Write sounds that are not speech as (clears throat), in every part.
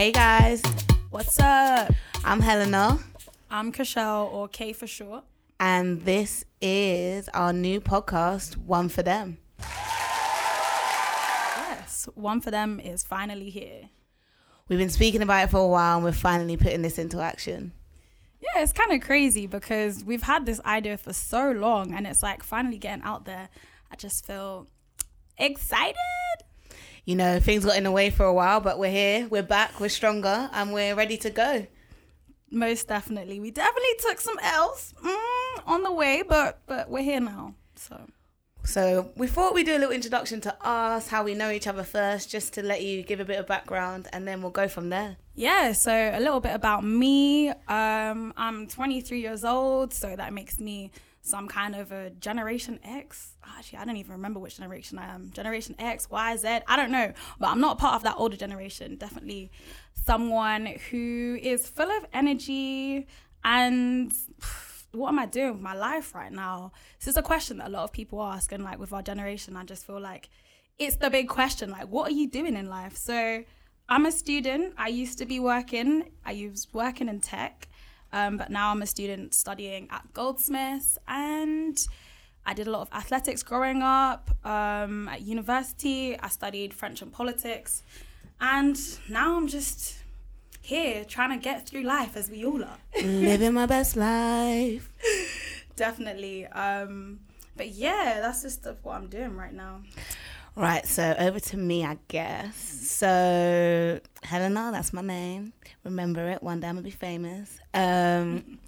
Hey guys, What's up? I'm Helena, I'm Kashelle, or K for short. and this is our new podcast, One for Them. Yes, one for them is finally here. We've been speaking about it for a while, and we're finally putting this into action. Yeah, it's kind of crazy because we've had this idea for so long and it's like finally getting out there. I just feel excited. You know, things got in the way for a while, but we're here, we're back, we're stronger, and we're ready to go. Most definitely. We definitely took some L's mm, on the way, but but we're here now. So So we thought we'd do a little introduction to us, how we know each other first, just to let you give a bit of background, and then we'll go from there. yeah, so a little bit about me. Um, I'm 23 years old, so that makes me some kind of a Generation X. Actually, I don't even remember which generation I am. Generation X, Y, Z. I don't know, but I'm not part of that older generation. Definitely someone who is full of energy and. What am I doing with my life right now? This is a question that a lot of people ask, and like with our generation, I just feel like it's the big question. Like, what are you doing in life? So, I'm a student. I used to be working. I was working in tech, um, but now I'm a student studying at Goldsmiths, and I did a lot of athletics growing up. Um, at university, I studied French and politics, and now I'm just here trying to get through life as we all are. Living my best life. (laughs) Definitely. Um, but yeah, that's just what I'm doing right now. Right, so over to me, I guess. So Helena, that's my name. Remember it. One day I'm gonna be famous. Um,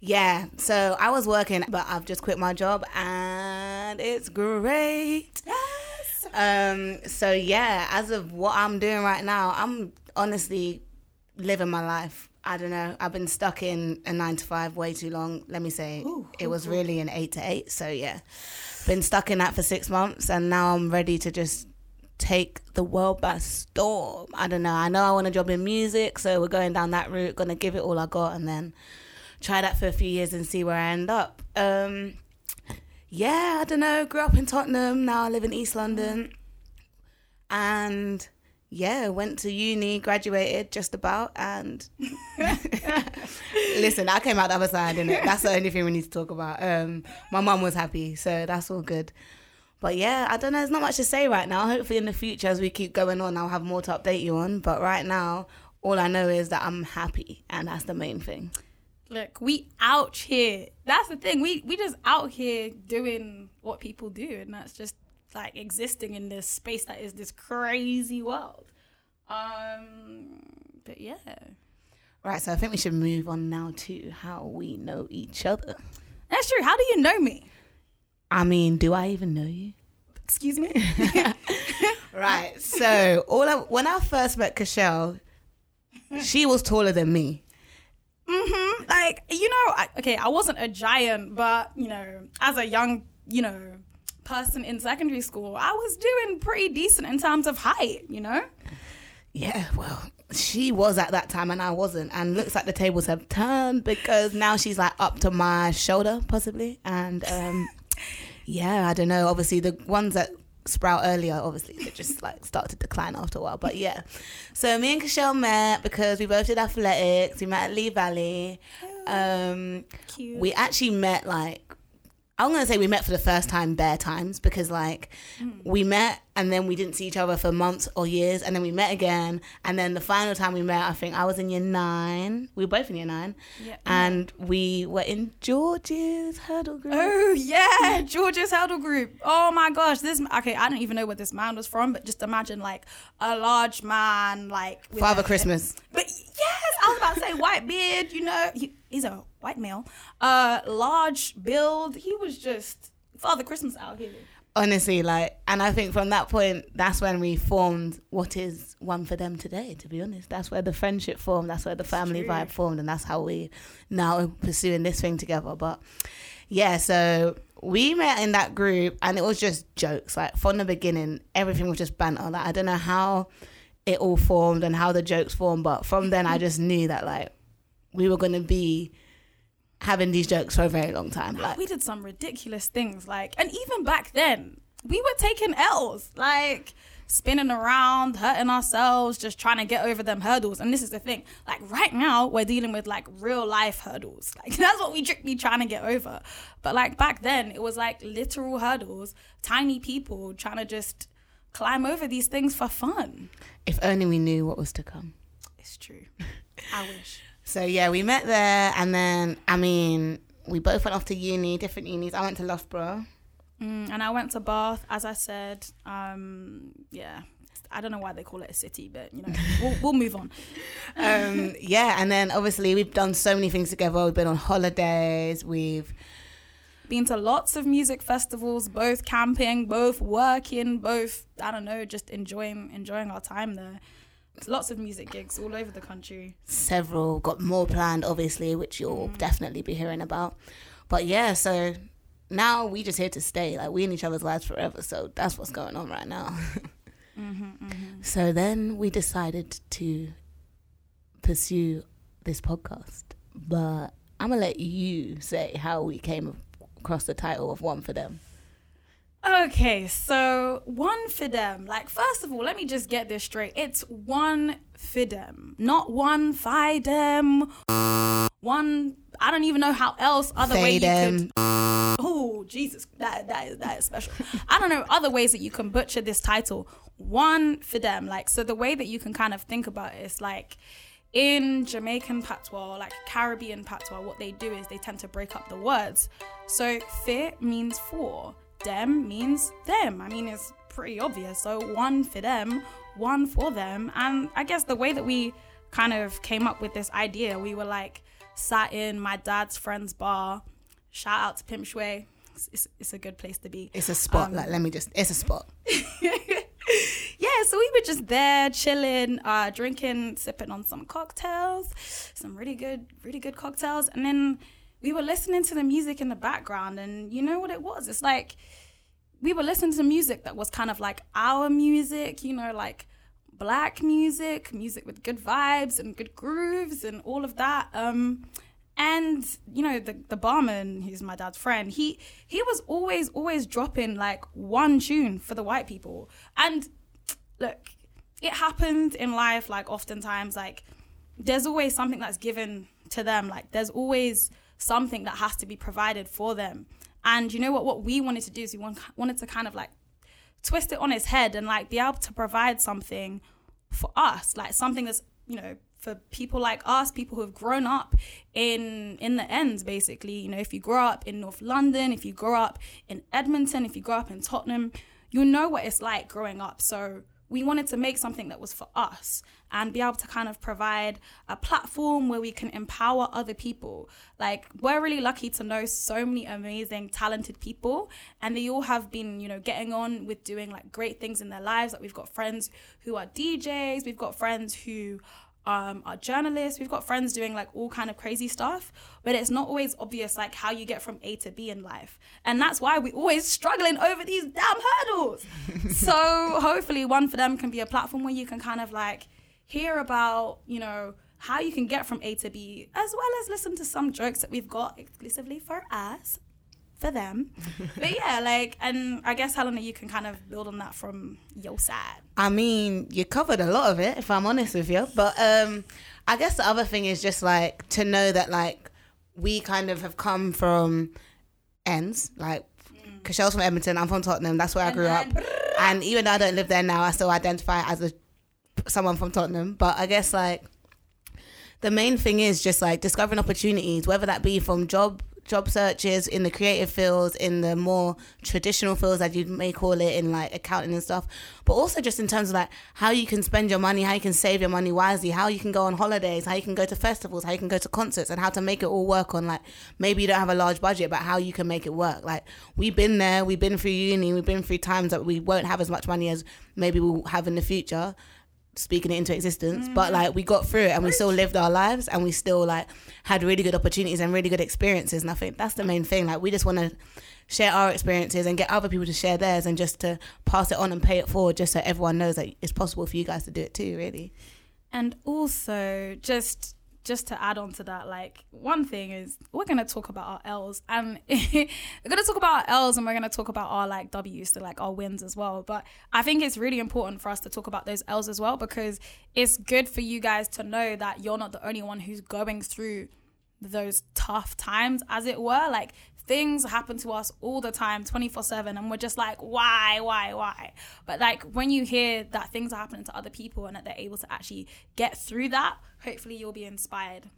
yeah. So I was working, but I've just quit my job, and it's great. Yes. Um, so yeah, as of what I'm doing right now, I'm honestly living my life. I don't know. I've been stuck in a nine to five way too long. Let me say, it was really an eight to eight. So yeah, been stuck in that for six months, and now I'm ready to just take the world by storm. I don't know. I know I want a job in music, so we're going down that route. Gonna give it all I got, and then try that for a few years and see where I end up. Um, yeah, I don't know. Grew up in Tottenham. Now I live in East London, and yeah, went to uni, graduated just about, and (laughs) listen, I came out the other side, and that's the only thing we need to talk about. Um, my mum was happy, so that's all good. But yeah, I don't know. There's not much to say right now. Hopefully, in the future, as we keep going on, I'll have more to update you on. But right now, all I know is that I'm happy, and that's the main thing. Look, we out here. That's the thing. We we just out here doing what people do, and that's just like existing in this space that is this crazy world. Um, but yeah, Right, so I think we should move on now to how we know each other. that's true. How do you know me? I mean, do I even know you? Excuse me. (laughs) Right. So all I, when I first met Kashelle, she was taller than me. hmm Like you know, I, okay, I wasn't a giant, but you know, as a young, you know, person in secondary school, I was doing pretty decent in terms of height. You know. Yeah, well, she was at that time and I wasn't. And looks like the tables have turned because now she's like up to my shoulder, possibly. And um, (laughs) yeah, I don't know. Obviously, the ones that sprout earlier, obviously, they just like start to decline after a while. But yeah. So me and Kashelle met because we both did athletics. We met at Lee Valley. Um, Cute. we actually met like I'm gonna say we met for the first time bare times because like we met and then we didn't see each other for months or years and then we met again and then the final time we met I think I was in year nine we were both in year nine Yeah. and we were in George's hurdle group Oh yeah, George's Hurdle Group. Oh my gosh, this okay. I don't even know where this man was from, but just imagine like a large man, like with Father a- Christmas But yes, I was about to say white beard. You know, he, he's a white male. Uh, large build. He was just Father Christmas out here. honestly like and I think from that point that's when we formed what is one for them today to be honest that's where the friendship formed that's where the family vibe formed and that's how we now pursuing this thing together but yeah so we met in that group and it was just jokes like from the beginning everything was just banter like I don't know how it all formed and how the jokes formed but from then I just knew that like we were going to be having these jokes for a very long time like we did some ridiculous things like and even back then we were taking l's like spinning around, hurting ourselves, just trying to get over them hurdles. And this is the thing. Like right now, we're dealing with like real life hurdles. (laughs) Like that's what we trick be trying to get over. But like back then, it was like literal hurdles, tiny people trying to just climb over these things for fun. If only we knew what was to come. It's true. I wish. So yeah, we met there, and then I mean, we both went off to uni, different unis. I went to Loughborough. Mm, and I went to Bath, as I said. Um, yeah, I don't know why they call it a city, but you know, (laughs) we'll, we'll move on. Um, (laughs) yeah, and then obviously we've done so many things together. We've been on holidays. We've been to lots of music festivals, both camping, both working, both I don't know, just enjoying enjoying our time there. Lots of music gigs all over the country. Several got more planned, obviously, which you'll mm. definitely be hearing about. But yeah, so now we just here to stay. Like we in each other's lives forever. So that's what's going on right now. (laughs) mm-hmm, mm-hmm. So then we decided to pursue this podcast, but I'm gonna let you say how we came across the title of One for Them. Okay, so one for them. Like, first of all, let me just get this straight. It's one for them, not one fi them. One, I don't even know how else other way you could. Oh Jesus, that that is that is special. I don't know other ways that you can butcher this title. One for them, like so. The way that you can kind of think about it is like in Jamaican patois, like Caribbean patois, what they do is they tend to break up the words. So fit means for, them means them. I mean, it's pretty obvious. So one for them, one for them. And I guess the way that we kind of came up with this idea, we were like sat in my dad's friend's bar. Shout out to Pimp Shway. It's, it's, it's, a good place to be. It's a spot. Um, like, let me just, it's a spot. (laughs) yeah, so we were just there chilling, uh, drinking, sipping on some cocktails, some really good, really good cocktails, and then we were listening to the music in the background, and you know what it was? It's like we were listening to music that was kind of like our music, you know, like black music, music with good vibes and good grooves and all of that. Um, and you know the the barman who's my dad's friend he he was always always dropping like one tune for the white people and look, it happens in life, like oftentimes, like there's always something that's given to them. Like there's always something that has to be provided for them. And you know what? What we wanted to do is we wanted to kind of like twist it on its head and like be able to provide something for us, like something that's you know for people like us, people who have grown up in in the ends, basically. You know, if you grow up in North London, if you grow up in Edmonton, if you grow up in Tottenham, you know what it's like growing up. So we wanted to make something that was for us and be able to kind of provide a platform where we can empower other people. Like, we're really lucky to know so many amazing, talented people, and they all have been, you know, getting on with doing like great things in their lives. Like, we've got friends who are DJs, we've got friends who um, are journalists. We've got friends doing like all kind of crazy stuff, but it's not always obvious like how you get from A to B in life, and that's why we're always struggling over these damn hurdles. (laughs) so hopefully, one for them can be a platform where you can kind of like hear about you know how you can get from A to B, as well as listen to some jokes that we've got exclusively for us for them. (laughs) but yeah, like, and I guess Helena, you can kind of build on that from your side. I mean, you covered a lot of it, if I'm honest with you. But um, I guess the other thing is just like to know that like we kind of have come from ends, like. Mm. Kashelle's from Edmonton. I'm from Tottenham. That's where and I grew up. And even though I don't live there now, I still identify as a someone from Tottenham. But I guess like the main thing is just like discovering opportunities, whether that be from job job searches in the creative fields, in the more traditional fields that you may call it in like accounting and stuff, but also just in terms of like how you can spend your money, how you can save your money wisely, how you can go on holidays, how you can go to festivals, how you can go to concerts, and how to make it all work on like maybe you don't have a large budget, but how you can make it work. Like we've been there, we've been through uni, we've been through times that we won't have as much money as maybe we'll have in the future speaking it into existence mm. but like we got through it and we still lived our lives and we still like had really good opportunities and really good experiences and i think that's the main thing. Like we just want to share our experiences and get other people to share theirs and just to pass it on and pay it forward just so everyone knows that it's possible for you guys to do it too really. And also just just to add on to that, like one thing is we're gonna talk about our L's and (laughs) we're gonna talk about our L's and we're gonna talk about our like W's to like our wins as well. But I think it's really important for us to talk about those L's as well because it's good for you guys to know that you're not the only one who's going through those tough times, as it were. Like things happen to us all the time 24 7 and we're just like why why why? But like when you hear that things are happening to other people and that they're able to actually get through that hopefully you'll be inspired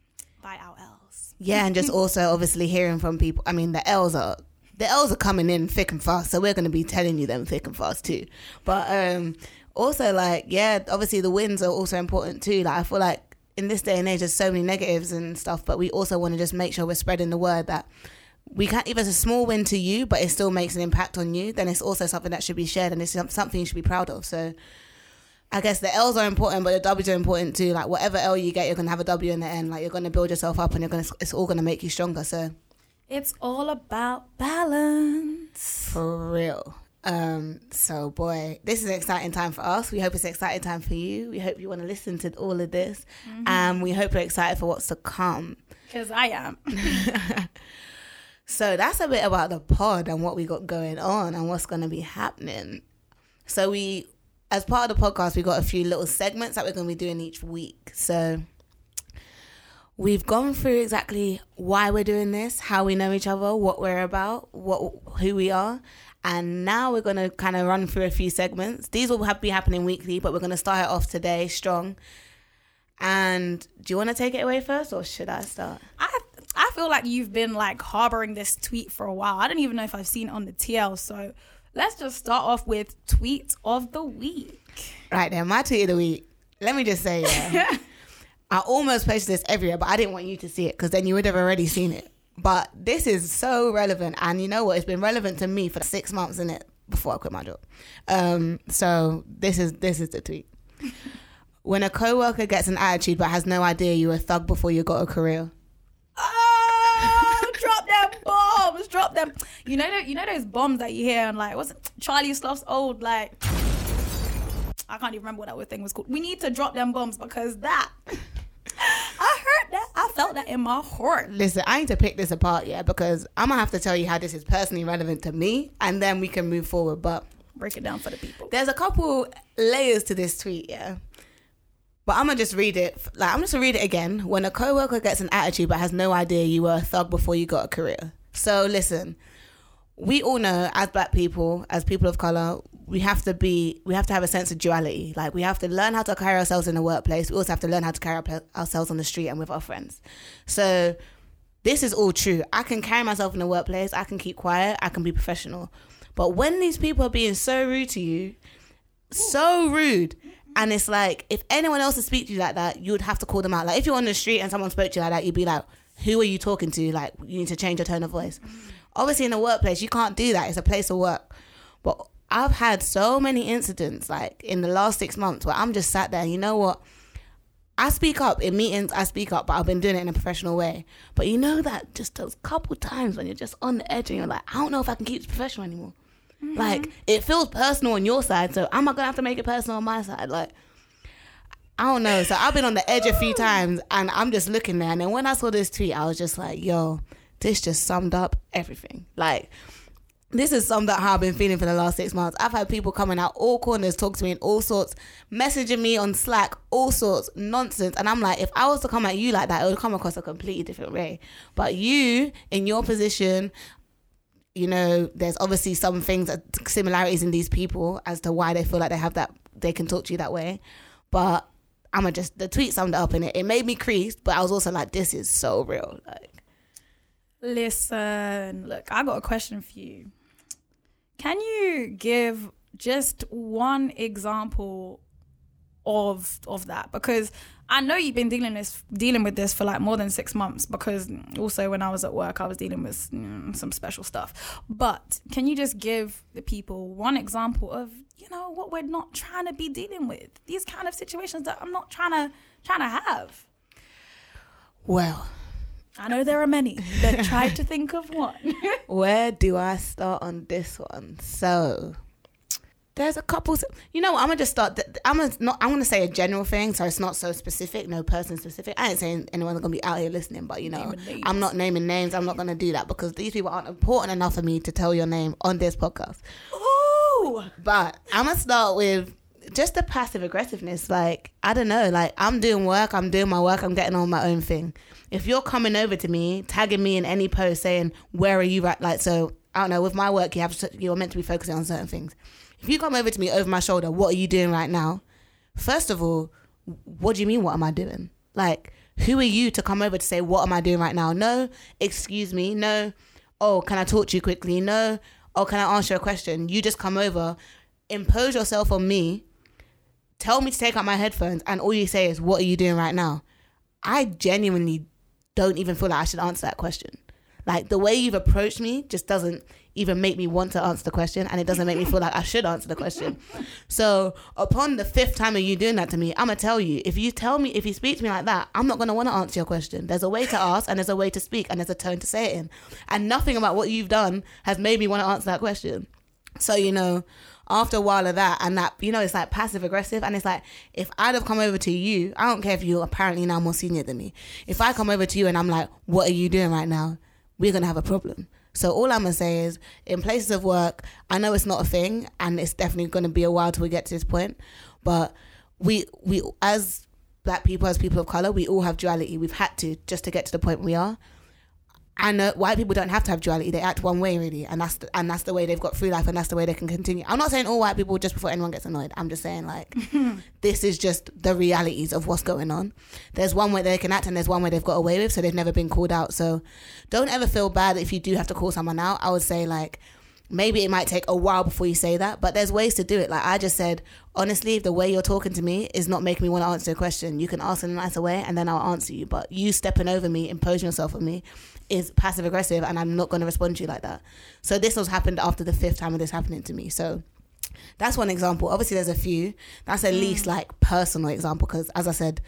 by our l's. Yeah and just (laughs) also obviously hearing from people i mean the l's are the l's are coming in thick and fast so we're going to be telling you them thick and fast too. But um also like yeah obviously the wins are also important too. Like i feel like in this day and age there's so many negatives and stuff but we also want to just make sure we're spreading the word that we can't if it's a small win to you but it still makes an impact on you then it's also something that should be shared and it's something you should be proud of so I guess the L's are important, but the W's are important too. Like whatever L you get, you're gonna have a W in the end. Like you're gonna build yourself up, and you're gonna. It's all gonna make you stronger. So it's all about balance. For real. Um, so boy, this is an exciting time for us. We hope it's an exciting time for you. We hope you want to listen to all of this. Mm-hmm. And we hope you're excited for what's to come. Because I am. (laughs) So that's a bit about the pod and what we got going on and what's going to be happening. So we, as part of the podcast, we got a few little segments that we're going to be doing each week. So we've gone through exactly why we're doing this, how we know each other, what we're about, what who we are, and now we're going to kind of run through a few segments. These will have, be happening weekly, but we're going to start it off today strong. And do you want to take it away first, or should I start? I I feel like you've been like harboring this tweet for a while. I don't even know if I've seen it on the TL. So let's just start off with tweet of the week. Right then, my tweet of the week. Let me just say, yeah, (laughs) I almost posted this everywhere, but I didn't want you to see it because then you would have already seen it. But this is so relevant, and you know what? It's been relevant to me for six months in it before I quit my job. Um, so this is this is the tweet. (laughs) when a coworker gets an attitude but has no idea you're a thug before you got a career. Oh, drop them them. You know, you know those bombs that you hear and like, what's it? Charlie Sloth's old like. I can't even remember what that thing was called. We need to drop them bombs because that. I heard that. I felt that in my heart. Listen, I need to pick this apart, yeah, because I'm gonna have to tell you how this is personally relevant to me, and then we can move forward. But break it down for the people. There's a couple layers to this tweet, yeah. But I'm gonna just read it. Like I'm just gonna read it again. When a coworker gets an attitude but has no idea you were a thug before you got a career. So listen, we all know as black people, as people of color, we have to be, we have to have a sense of duality. Like we have to learn how to carry ourselves in the workplace. We also have to learn how to carry ourselves on the street and with our friends. So this is all true. I can carry myself in the workplace. I can keep quiet. I can be professional. But when these people are being so rude to you, so rude, and it's like, if anyone else to speak to you like that, you would have to call them out. Like, if you're on the street and someone spoke to you like that, you'd be like, who are you talking to? Like, you need to change your tone of voice. Obviously, in the workplace, you can't do that. It's a place of work. But I've had so many incidents, like, in the last six months, where I'm just sat there, you know what? I speak up in meetings, I speak up, but I've been doing it in a professional way. But you know that just those couple times when you're just on the edge and you're like, I don't know if I can keep this professional anymore. Mm-hmm. Like it feels personal on your side, so am I gonna have to make it personal on my side? Like I don't know. So I've been on the edge a few times, and I'm just looking there. And then when I saw this tweet, I was just like, "Yo, this just summed up everything." Like this is summed that I've been feeling for the last six months. I've had people coming out all corners, talk to me in all sorts, messaging me on Slack, all sorts nonsense. And I'm like, if I was to come at you like that, it would come across a completely different way. But you, in your position, you know, there's obviously some things, similarities in these people as to why they feel like they have that, they can talk to you that way. But I'm gonna just the tweet summed up in it. It made me crease, but I was also like, this is so real. Like, listen, look, I got a question for you. Can you give just one example of of that? Because I know you've been dealing this dealing with this for like more than six months because also when I was at work I was dealing with some special stuff. But can you just give the people one example of you know what we're not trying to be dealing with these kind of situations that I'm not trying to trying to have? Well, I know there are many, but try to think of one. (laughs) Where do I start on this one? So, there's a couple. You know what? I'm gonna just start. I'm gonna not. I'm gonna say a general thing, so it's not so specific, no person specific. I ain't saying anyone's gonna be out here listening, but you know, I'm not naming names. I'm not gonna do that because these people aren't important enough for me to tell your name on this podcast. Ooh. But I'm gonna start with just the passive aggressiveness. Like I don't know. Like I'm doing work. I'm doing my work. I'm getting on my own thing. If you're coming over to me, tagging me in any post saying where are you right, like so. I don't know. With my work, you have to, you're meant to be focusing on certain things if you come over to me over my shoulder, what are you doing right now? First of all, what do you mean, what am I doing? Like, who are you to come over to say, what am I doing right now? No, excuse me. No, oh, can I talk to you quickly? No, oh, can I answer a question? You just come over, impose yourself on me, tell me to take out my headphones, and all you say is, what are you doing right now? I genuinely don't even feel like I should answer that question. Like, the way you've approached me just doesn't even make me want to answer the question and it doesn't make me feel like I should answer the question. So upon the fifth time of you doing that to me, I'm gonna tell you, if you tell me if you speak to me like that, I'm not gonna want to answer your question. There's a way to ask and there's a way to speak and there's a tone to say it in. And nothing about what you've done has made me want to answer that question. So, you know, after a while of that and that you know it's like passive aggressive and it's like if i'd have come over to you i don't care if you're apparently now more senior than me if i come over to you and i'm like what are you doing right now we're gonna have a problem so all I'm gonna say is, in places of work, I know it's not a thing, and it's definitely gonna be a while till we get to this point. But we we as black people, as people of color, we all have duality. We've had to just to get to the point we are and uh, white people don't have to have duality; they act one way really, and that's the, and that's the way they've got through life, and that's the way they can continue. I'm not saying all white people just before anyone gets annoyed. I'm just saying like (laughs) this is just the realities of what's going on. There's one way they can act, and there's one way they've got away with, so they've never been called out. So don't ever feel bad if you do have to call someone out. I would say like maybe it might take a while before you say that, but there's ways to do it. Like I just said, honestly, if the way you're talking to me is not making me want to answer a question, you can ask in a nicer way, and then I'll answer you. But you stepping over me, imposing yourself on me is passive aggressive and I'm not going to respond to you like that. So this was happened after the fifth time of this happening to me. So that's one example. Obviously, there's a few. That's at mm. least like personal example because, as I said,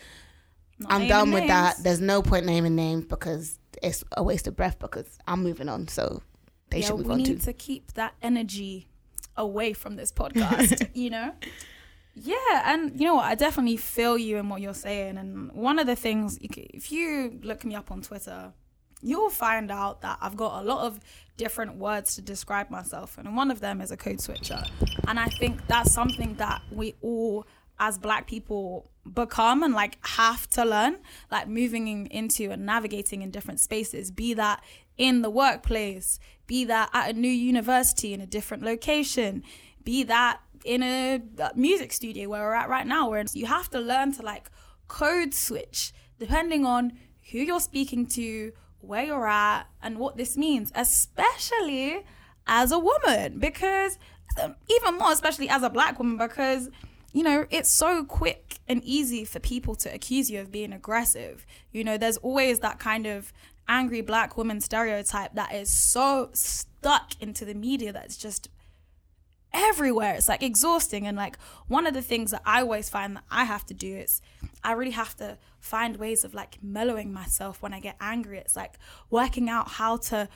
not I'm done with names. that. There's no point naming names because it's a waste of breath because I'm moving on. So they yeah, should move we on need to keep that energy away from this podcast. (laughs) you know. Yeah, and you know what? I definitely feel you in what you're saying. And one of the things, if you look me up on Twitter, you'll find out that I've got a lot of different words to describe myself, and one of them is a code switcher. And I think that's something that we all, as black people, become and like have to learn, like moving into and navigating in different spaces, be that in the workplace, be that at a new university in a different location, be that in a music studio where we're at right now, where you have to learn to like code switch depending on who you're speaking to, where you're at and what this means, especially as a woman, because um, even more, especially as a black woman, because you know, it's so quick and easy for people to accuse you of being aggressive. You know, there's always that kind of angry black woman stereotype that is so stuck into the media that's just everywhere. It's like exhausting. And like one of the things that I always find that I have to do is I really have to find ways of like mellowing myself when I get angry. It's like working out how to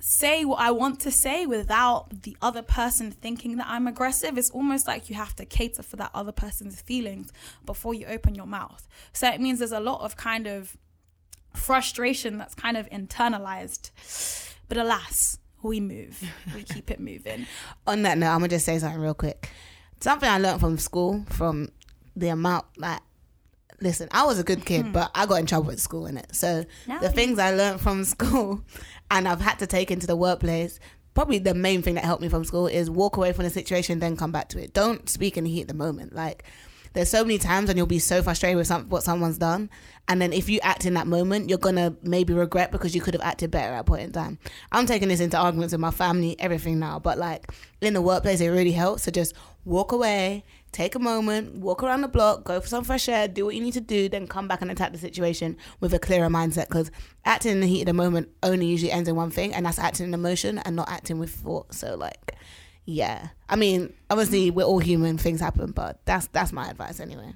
say what I want to say without the other person thinking that I'm aggressive. It's almost like you have to cater for that other person's feelings before you open your mouth. So it means there's a lot of kind of frustration that's kind of internalized. But alas, we move. We keep it moving. (laughs) On that note, I'm gonna just say something real quick. Something I learned from school, from the amount like listen, I was a good kid, hmm. but I got in trouble at school in it. So now the things I learned from (laughs) school and I've had to take into the workplace, probably the main thing that helped me from school is walk away from the situation, then come back to it. Don't speak in the heat at the moment. Like there's so many times and you'll be so frustrated with some, what someone's done, and then if you act in that moment, you're gonna maybe regret because you could have acted better at point in time. I'm taking this into arguments with my family, everything now, but like in the workplace, it really helps. So just walk away, take a moment, walk around the block, go for some fresh air, do what you need to do, then come back and attack the situation with a clearer mindset. Because acting in the heat of the moment only usually ends in one thing, and that's acting in emotion and not acting with thought. So like yeah. I mean, obviously mm. we're all human, things happen, but that's that's my advice anyway.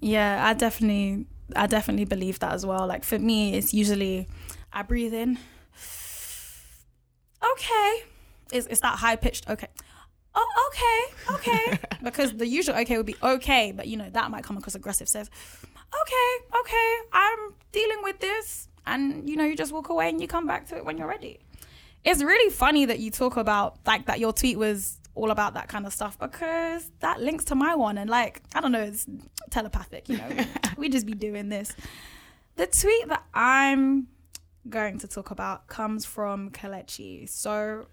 Yeah, I definitely I definitely believe that as well. Like for me, it's usually I breathe in. Okay. It's it's that high pitched okay. oh, okay, okay. (laughs) because the usual okay would be okay, but you know, that might come across aggressive. Says, okay, okay, I'm dealing with this. And you know, you just walk away and you come back to it when you're ready. It's really funny that you talk about like that your tweet was all about that kind of stuff because that links to my one and like I don't know, it's telepathic, you know. (laughs) we just be doing this. The tweet that I'm going to talk about comes from Kelechi. So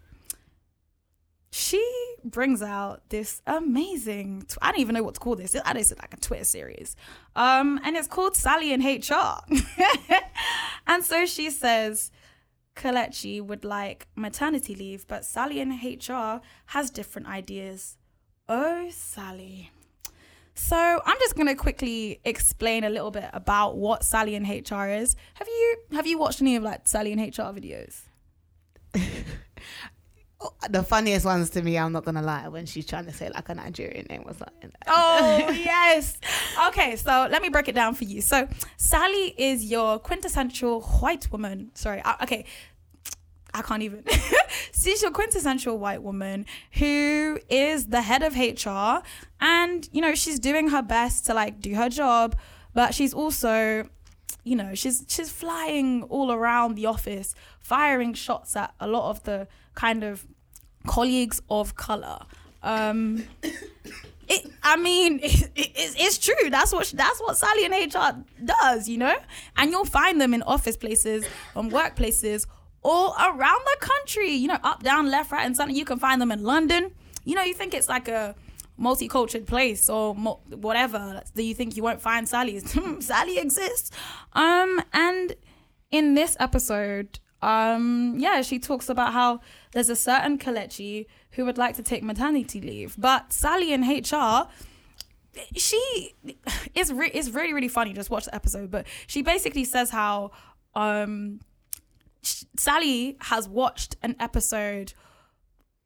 she brings out this amazing tw- i don't even know what to call this i don't just like a twitter series um and it's called sally and hr (laughs) and so she says Kelechi would like maternity leave but sally in hr has different ideas. Oh sally. So i'm just to quickly explain a little bit about what sally in hr is. Have you have you watched any of like sally in hr videos (laughs) the funniest ones to me, I'm not gonna lie, when she's trying to say like a Nigerian name or something. Oh (laughs) yes. Okay, so let me break it down for you. So Sally is your quintessential white woman. Sorry. uh, okay. I can't even. (laughs) She's your quintessential white woman who is the head of HR, and you know she's doing her best to like do her job, but she's also, you know, she's she's flying all around the office, firing shots at a lot of the kind of colleagues of color. Um, (coughs) it, I mean, (laughs) it, it, it's, true. That's what that's what Sally in HR does, you know. And you'll find them in office places, on workplaces, all around the country. You know, up, down, left, right, and center. You can find them in London. You know, you think it's like a multicultural place or mo- whatever. Do you think you won't find Sally's? (laughs) Sally exists. Um, and in this episode, um, yeah, she talks about how there's a certain Kelechi who would like to take maternity leave, but Sally in HR, she is re- it's really really funny. Just watch the episode, but she basically says how um, Sally has watched an episode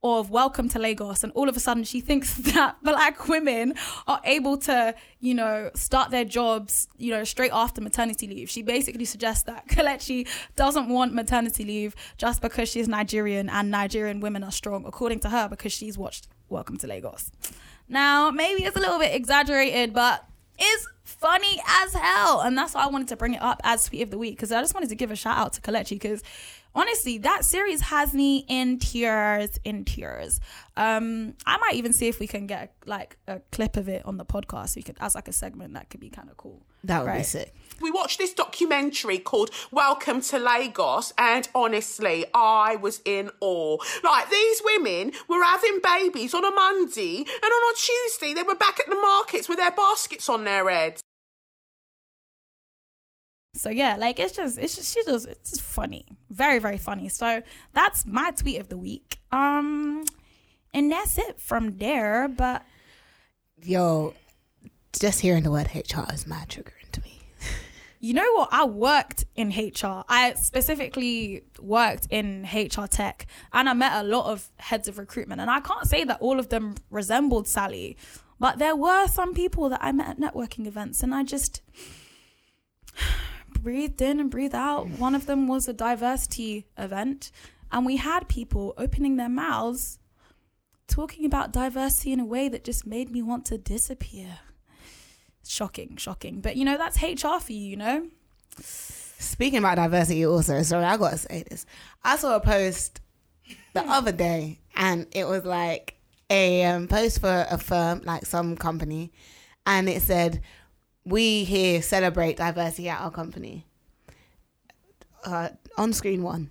of Welcome to Lagos, and all of a sudden she thinks (laughs) that black women are able to, you know, start their jobs, you know, straight after maternity leave. She basically suggests that (laughs) Kelechi doesn't want maternity leave just because she's Nigerian and Nigerian women are strong, according to her, because she's watched Welcome to Lagos. Now, maybe it's a little bit exaggerated, but it's funny as hell. And that's why I wanted to bring it up as tweet of the week because I just wanted to give a shout out to Kelechi because honestly, that series has me in tears, in tears. Um, I might even see if we can get like a clip of it on the podcast. We could as like a segment that could be kind of cool. That would be sick. We watched this documentary called Welcome to Lagos, and honestly, I was in awe. Like, these women were having babies on a Monday, and on a Tuesday, they were back at the markets with their baskets on their heads. So yeah, like it's just it's just she just it's just funny, very very funny. So that's my tweet of the week. Um, and that's it from there. But Yo, just hearing the word HR is mad triggering to me. (laughs) You know what? I worked in HR. I specifically worked in HR tech and I met a lot of heads of recruitment. And I can't say that all of them resembled Sally, but there were some people that I met at networking events and I just breathed in and breathed out. One of them was a diversity event and we had people opening their mouths talking about diversity in a way that just made me want to disappear shocking, shocking. But you know, that's HR for you, you know? Speaking about diversity, also, sorry, I gotta say this. I saw a post the (laughs) other day, and it was like a um, post for a firm, like some company, and it said, "We here celebrate diversity at our company." Uh, on screen one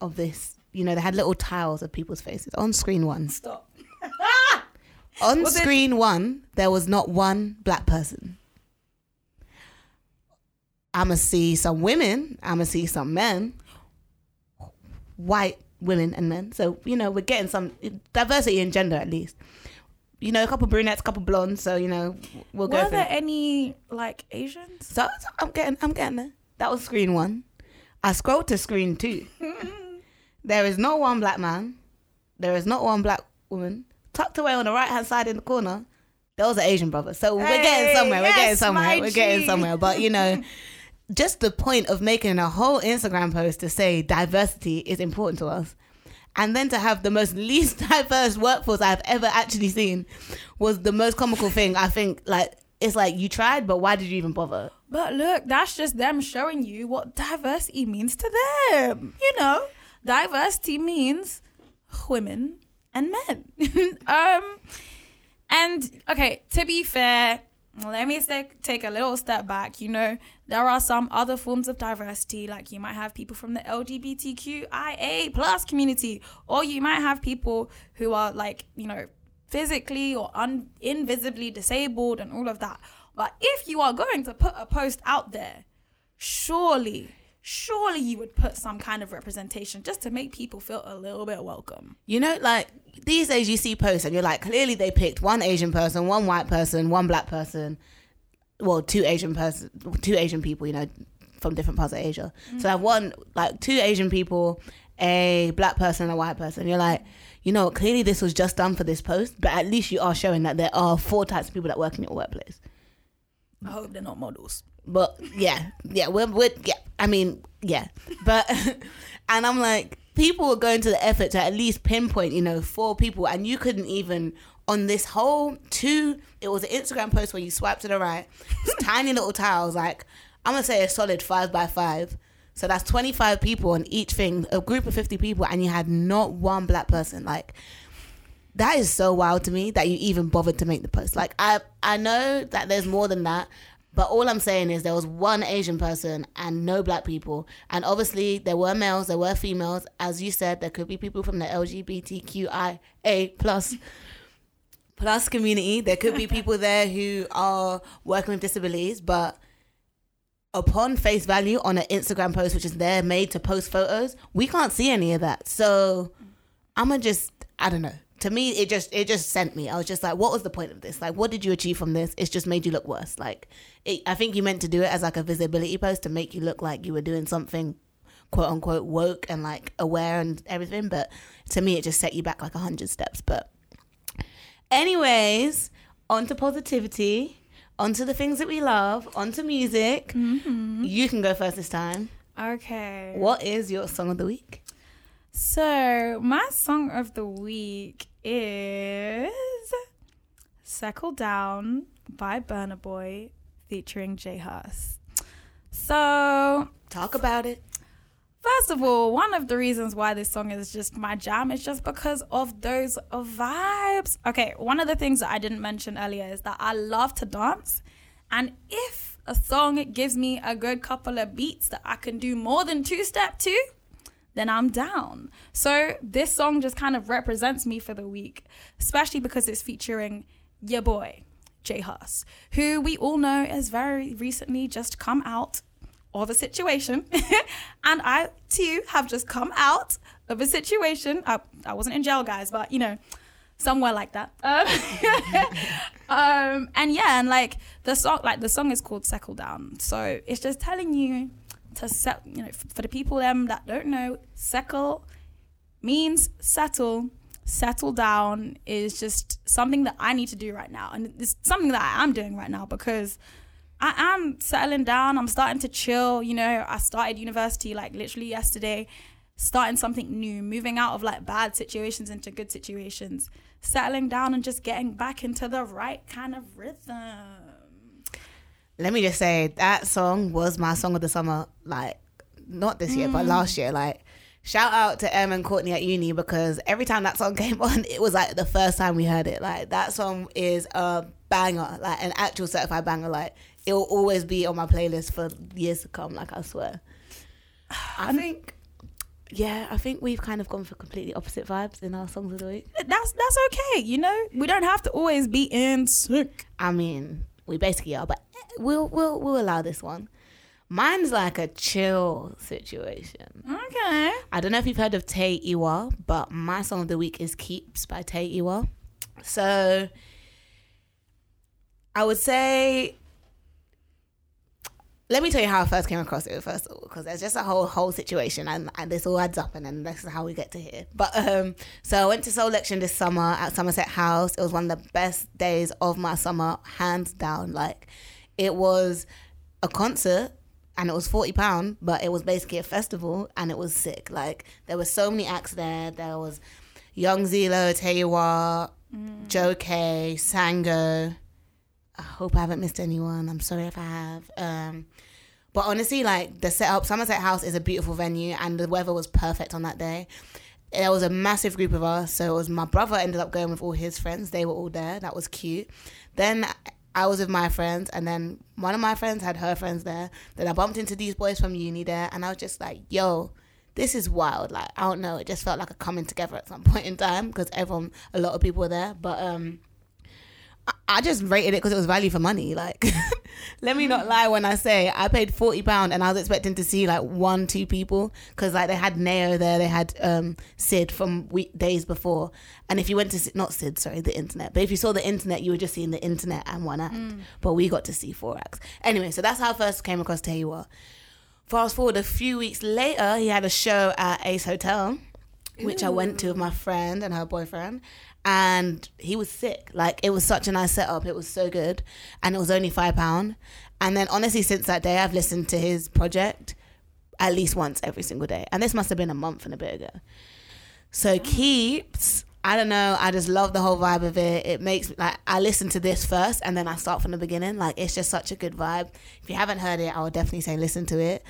of this, you know, they had little tiles of people's faces. On screen one, Stop. (laughs) on it- screen one, there was not one black person. I'ma see some women, I'ma see some men, white women and men. So, you know, we're getting some diversity in gender at least. You know, a couple brunettes, a couple blondes, so you know, we'll go Were there it. any like Asians? So, so I'm getting I'm getting there. That was screen one. I scrolled to screen two. (laughs) there is not one black man. There is not one black woman. Tucked away on the right hand side in the corner, there was an Asian brother. So we're getting Hey, somewhere. we're getting somewhere. We're getting somewhere. But you know, (laughs) just the point of making a whole Instagram post to say diversity is important to us. And then to have the most (laughs) least diverse workforce I've ever actually seen was the most comical thing. I think like it's like you tried, but why did you even bother? But look, that's just them showing you what diversity means to them. You know, diversity means women and men. (laughs) um, and okay, to be fair, let me take take a little step back. You know, there are some other forms of diversity, like you might have people from the LGBTQIA plus community, or you might have people who are like, you know, physically or un- invisibly disabled and all of that. But if you are going to put a post out there, surely, surely you would put some kind of representation just to make people feel a little bit welcome. You know, like these days you see posts and you're like, clearly they picked one Asian person, one white person, one black person, well, two Asian person, two Asian people, you know, from different parts of Asia. Mm-hmm. So I have one, like two Asian people, a black person, and a white person. You're like, you know, clearly this was just done for this post, but at least you are showing that there are four types of people that work in your workplace. I hope they're not models. But yeah, yeah, we're, we're yeah. I mean, yeah, but (laughs) and I'm like, people were going to the effort to at least pinpoint, you know, four people, and you couldn't even on this whole two. It was an Instagram post where you swipe to the right, (laughs) tiny little tiles, like I'm gonna say a solid five by five so that's 25 people on each thing, a group of 50 people, and you had not one black person. Like, that is so wild to me that you even bothered to make the post. Like, I I know that there's more than that, but all I'm saying is there was one Asian person and no black people. And obviously, there were males, there were females. As you said, there could be people from the LGBTQIA plus plus community. There could be (laughs) people there who are working with disabilities, but upon face value on an Instagram post, which is there made to post photos, we can't see any of that. So I'm gonna just, I don't know. To me, it just it just sent me. I was just like, what was the point of this? Like, what did you achieve from this? It's just made you look worse. Like, it, I think you meant to do it as like a visibility post to make you look like you were doing something quote unquote woke and like aware and everything. But to me, it just set you back like a hundred steps. But, anyways, on to positivity onto the things that we love, onto music. Mm-hmm. You can go first this time. Okay. What is your song of the week? So, my song of the week is Settle Down by Burna Boy featuring J Hus. So, talk about it. First of all, one of the reasons why this song is just my jam is just because of those vibes. Okay, one of the things that I didn't mention earlier is that I love to dance. And if a song gives me a good couple of beats that I can do more than two step to, then I'm down. So this song just kind of represents me for the week, especially because it's featuring your boy, J Hus, who we all know has very recently just come out of a situation. (laughs) and I too have just come out of a situation. I, I wasn't in jail, guys, but you know, somewhere like that. (laughs) Um, um, and yeah, and like the song, like the song is called "Settle Down," so it's just telling you to set. You know, for the people them that don't know, settle means settle. Settle down is just something that I need to do right now, and it's something that I am doing right now because I am settling down. I'm starting to chill. You know, I started university like literally yesterday, starting something new, moving out of like bad situations into good situations, settling down and just getting back into the right kind of rhythm. Let me just say that song was my song of the summer. Like, not this year, mm. but last year. Like, shout out to Em and Courtney at uni because every time that song (laughs) came on, it was like the first time we heard it. Like, that song is a banger, like an actual certified banger. Like, it will always be on my playlist for years to come. Like I swear. (sighs) I think. Yeah, I think we've kind of gone for completely opposite vibes in our songs of the week. That's that's okay, you know. We don't have to always be in sync. I mean, we basically are, but we'll we'll we'll allow this one. Mine's like a chill situation. Okay. I don't know if you've heard of Tay Iwa, but my song of the week is Keeps by Tay Iwa. So I would say let me tell you how I first came across it first of all, because there's just a whole whole situation and, and this all adds up and then this is how we get to here. But um so I went to Soulection this summer at Somerset House. It was one of the best days of my summer, hands down. Like it was a concert and it was forty pound, but it was basically a festival, and it was sick. Like there were so many acts there. There was Young Zelo, Tay Iwa, Mm. Joe Kay, Sango. I hope I haven't missed anyone. I'm sorry if I have. Um, but honestly, like the setup, Somerset House is a beautiful venue, and the weather was perfect on that day. There was a massive group of us, so it was my brother ended up going with all his friends. They were all there. That was cute. Then I was with my friends, and then one of my friends had her friends there. Then I bumped into these boys from uni there, and I was just like, "Yo, this is wild." Like I don't know, it just felt like a coming together at some (laughs) point in time because everyone, a lot of people were there. But um, I- just rated it because it was value for money. Like, (laughs) let me not lie when I say I paid forty pound and I was expecting to see like one, two people because like they had Neo there, they had um Syd from week days before, and if you went to Syd- not Syd, sorry, the internet, but if you saw the internet, you were just seeing the internet and one act. But we got to see four acts. Anyway, so that's how I first came across Tay Iwa. Fast forward a few weeks later, he had a show at Ace Hotel, which I went to with my friend and her boyfriend. And he was sick. Like it was such a nice setup. It was so good, and it was only five pound. And then honestly, since that day, I've listened to his project at least once every single day. And this must have been a month and a bit ago. So oh. keeps. I don't know. I just love the whole vibe of it. It makes like I listen to this first and then I start from the beginning. Like it's just such a good vibe. If you haven't heard it, I would definitely say listen to it.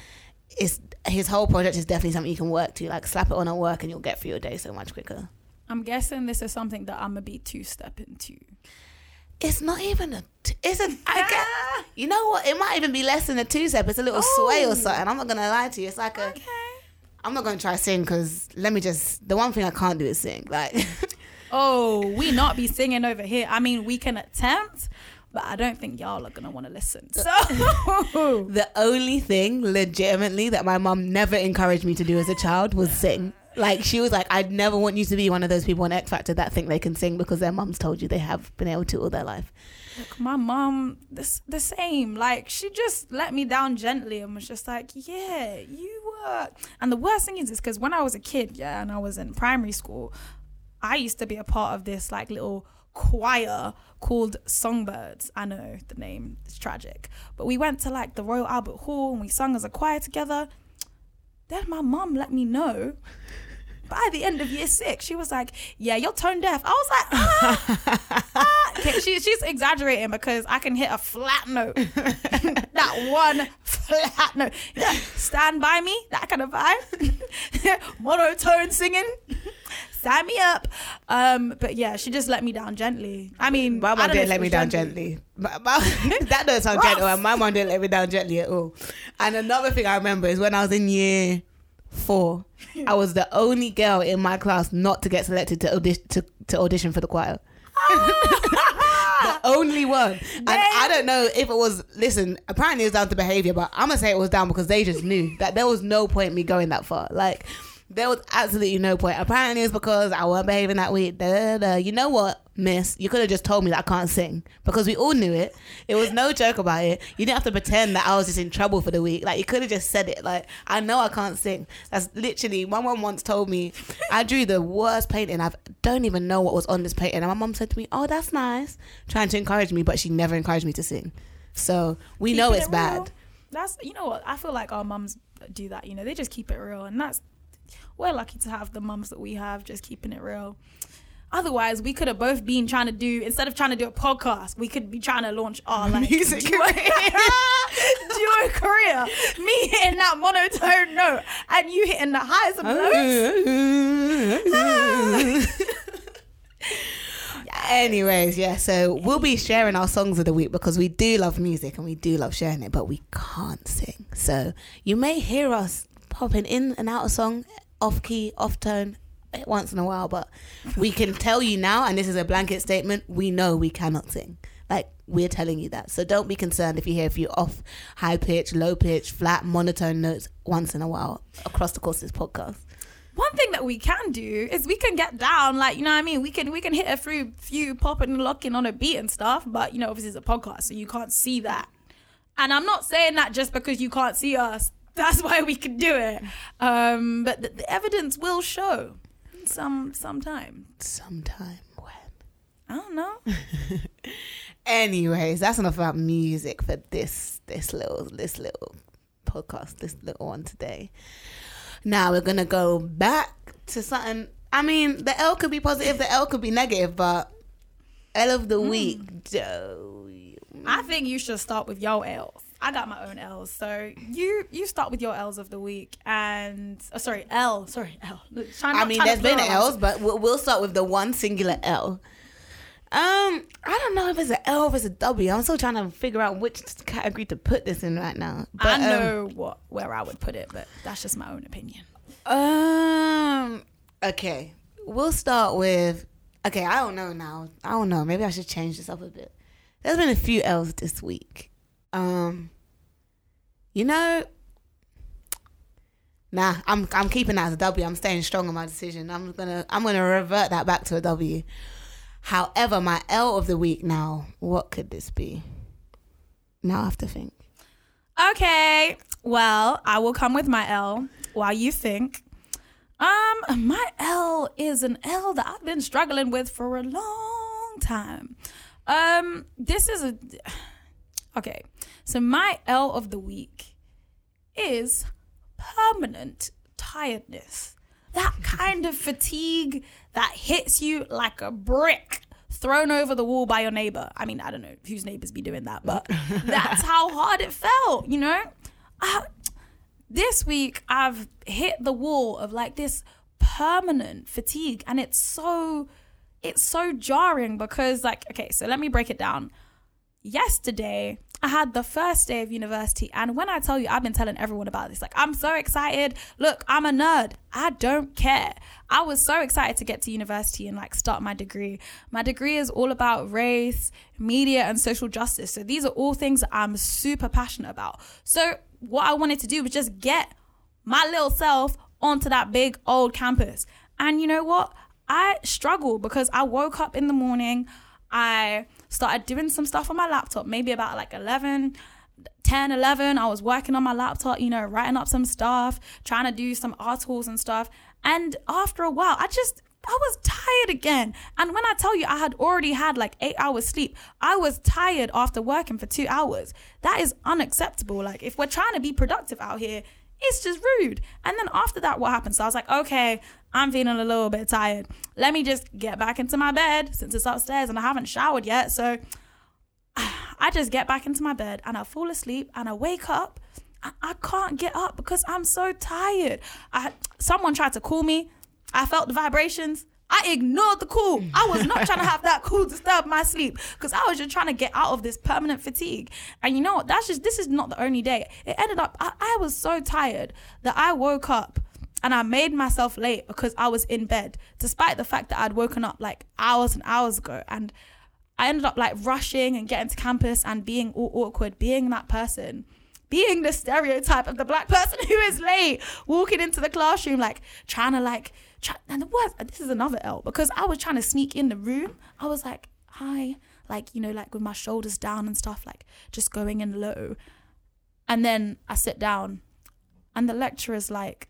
It's his whole project is definitely something you can work to. Like slap it on at work and you'll get through your day so much quicker. I'm guessing this is something that I'm gonna be two step into. It's not even a. T- it's a. I ah! get. You know what? It might even be less than a two step. It's a little oh. sway Oh. or something. I'm not gonna lie to you. It's like a. Okay. I'm not gonna try to sing because let me just. The one thing I can't do is sing. Like. (laughs) Oh, we not be singing over here. I mean, we can attempt, but I don't think y'all are gonna want to listen. So (laughs) The only thing, legitimately, that my mom never encouraged me to do as a child was sing. Like she was like, I'd never want you to be one of those people on X Factor that think they can sing because their mums told you they have been able to all their life. Look, my mom, this the same. Like she just let me down gently and was just like, "Yeah, you were." And the worst thing is, is because when I was a kid, yeah, and I was in primary school, I used to be a part of this like little choir called Songbirds. I know the name is tragic, but we went to like the Royal Albert Hall and we sung as a choir together. Then my mom let me know. By the end of year six, she was like, "Yeah, you're tone deaf." I was like, ah, (laughs) ah. Okay, she, she's exaggerating because I can hit a flat note. (laughs) that one flat note. Yeah, stand by me, that kind of vibe. (laughs) Monotone singing. Sign me up. Um, but yeah, she just let me down gently. I mean, My mom didn't let me down gently. My- that doesn't sound gentle. And my mom didn't let me down gently at all. And another thing I remember is when I was in year four, (laughs) I was the only girl in my class not to get selected to audition to, to audition for the choir. Ah! (laughs) the only one. And I don't know if it was listen, apparently it was down to behaviour, but I'm gonna say it was down because they just knew that there was no point me going that far. Like there was absolutely no point. Apparently it's because I wasn't behaving that week. Da, da, da. You know what, miss? You could have just told me that I can't sing. Because we all knew it. It was no (laughs) joke about it. You didn't have to pretend that I was just in trouble for the week. Like you could have just said it. Like, I know I can't sing. That's literally my mom once told me I drew the worst painting. I don't even know what was on this painting. And my mom said to me, Oh, that's nice. Trying to encourage me, but she never encouraged me to sing. So we know it's it bad. That's you know what I feel like our mums do that. You know, they just keep it real, and that's we're lucky to have the mums that we have, just keeping it real. Otherwise, we could have both been trying to do instead of trying to do a podcast, we could be trying to launch our like (laughs) Music duo, (laughs) duo career. Me hitting that monotone note and you hitting the highs and lows. (laughs) Anyways, yeah, so we'll be sharing our songs of the week because we do love music and we do love sharing it, but we can't sing. So you may hear us popping in and out of song, off key, off tone, eh, once in a while, but we can (laughs) tell you now, and this is a blanket statement, we know we cannot sing. Like we're telling you that. So don't be concerned if you hear a few off, high pitch, low pitch, flat, monotone notes once in a while across the course of this podcast. One thing that we can do is we can get down, like you know what I mean. We can we can hit a few few popping and locking on a beat and stuff, but you know obviously it's a podcast, so you can't see that. And I'm not saying that just because you can't see us. That's why we can do it. Um, but the, the evidence will show some sometime. Sometime when. I don't know. (laughs) Anyways, that's enough about music for this this little this little podcast, this little one today. Now we're gonna go back to something. I mean, the L could be positive, the L could be negative, but L of the week, Joe. I think you should start with your L's. I got my own L's, so you you start with your L's of the week, and oh, sorry L, sorry L. Try I mean, try there's been. L's, but we'll, we'll start with the one singular L. Um, I don't know if it's an L or if it's a W. I'm still trying to figure out which category to put this in right now. But, I um, know what where I would put it, but that's just my own opinion. Um. Okay, we'll start with. Okay, I don't know now. I don't know. Maybe I should change this up a bit. There's been a few L's this week. Um. You know. Nah, I'm I'm keeping that as a W. I'm staying strong on my decision. I'm gonna I'm gonna revert that back to a W. However, my L of the week now. What could this be? Now I have to think. Okay, well, I will come with my L while you think. Um, my L is an L that I've been struggling with for a long time. Um, this is a okay. So my L of the week is permanent tiredness. That (laughs) kind of fatigue that hits you like a brick thrown over the wall by your neighbor. I mean, I don't know whose neighbors be doing that, but (laughs) that's how hard it felt, you know? I, this week I've hit the wall of like this permanent fatigue and it's so it's so jarring because like okay, so let me break it down yesterday I had the first day of university and when I tell you I've been telling everyone about this. Like I'm so excited. Look I'm a nerd. I don't care. I was so excited to get to university and like start my degree. My degree is all about race media and social justice. So these are all things that I'm super passionate about. So what I wanted to do was just get my little self onto that big old campus. And you know what? I struggle because I woke up in the morning I started doing some stuff on my laptop, maybe about like 11, 10, 11. I was working on my laptop, you know, writing up some stuff, trying to do some articles and stuff. And after a while, I just, I was tired again. And when I tell you I had already had like eight hours sleep, I was tired after working for two hours. That is unacceptable. Like, if we're trying to be productive out here, it's just rude. And then after that, what happened? So I was like, okay, I'm feeling a little bit tired. Let me just get back into my bed since it's upstairs and I haven't showered yet. So (sighs) I just get back into my bed and I fall asleep and I wake up. I, I can't get up because I'm so tired. I someone tried to call me. I felt the vibrations. I ignored the call. I was not trying to have that call disturb my sleep because I was just trying to get out of this permanent fatigue. And you know what? That's just this is not the only day. It ended up I, I was so tired that I woke up and I made myself late because I was in bed, despite the fact that I'd woken up like hours and hours ago. And I ended up like rushing and getting to campus and being all awkward, being that person, being the stereotype of the black (laughs) person who is late, walking into the classroom, like trying to like, try, and the worst, this is another L because I was trying to sneak in the room. I was like, hi, like, you know, like with my shoulders down and stuff, like just going in low. And then I sit down and the lecturer's like,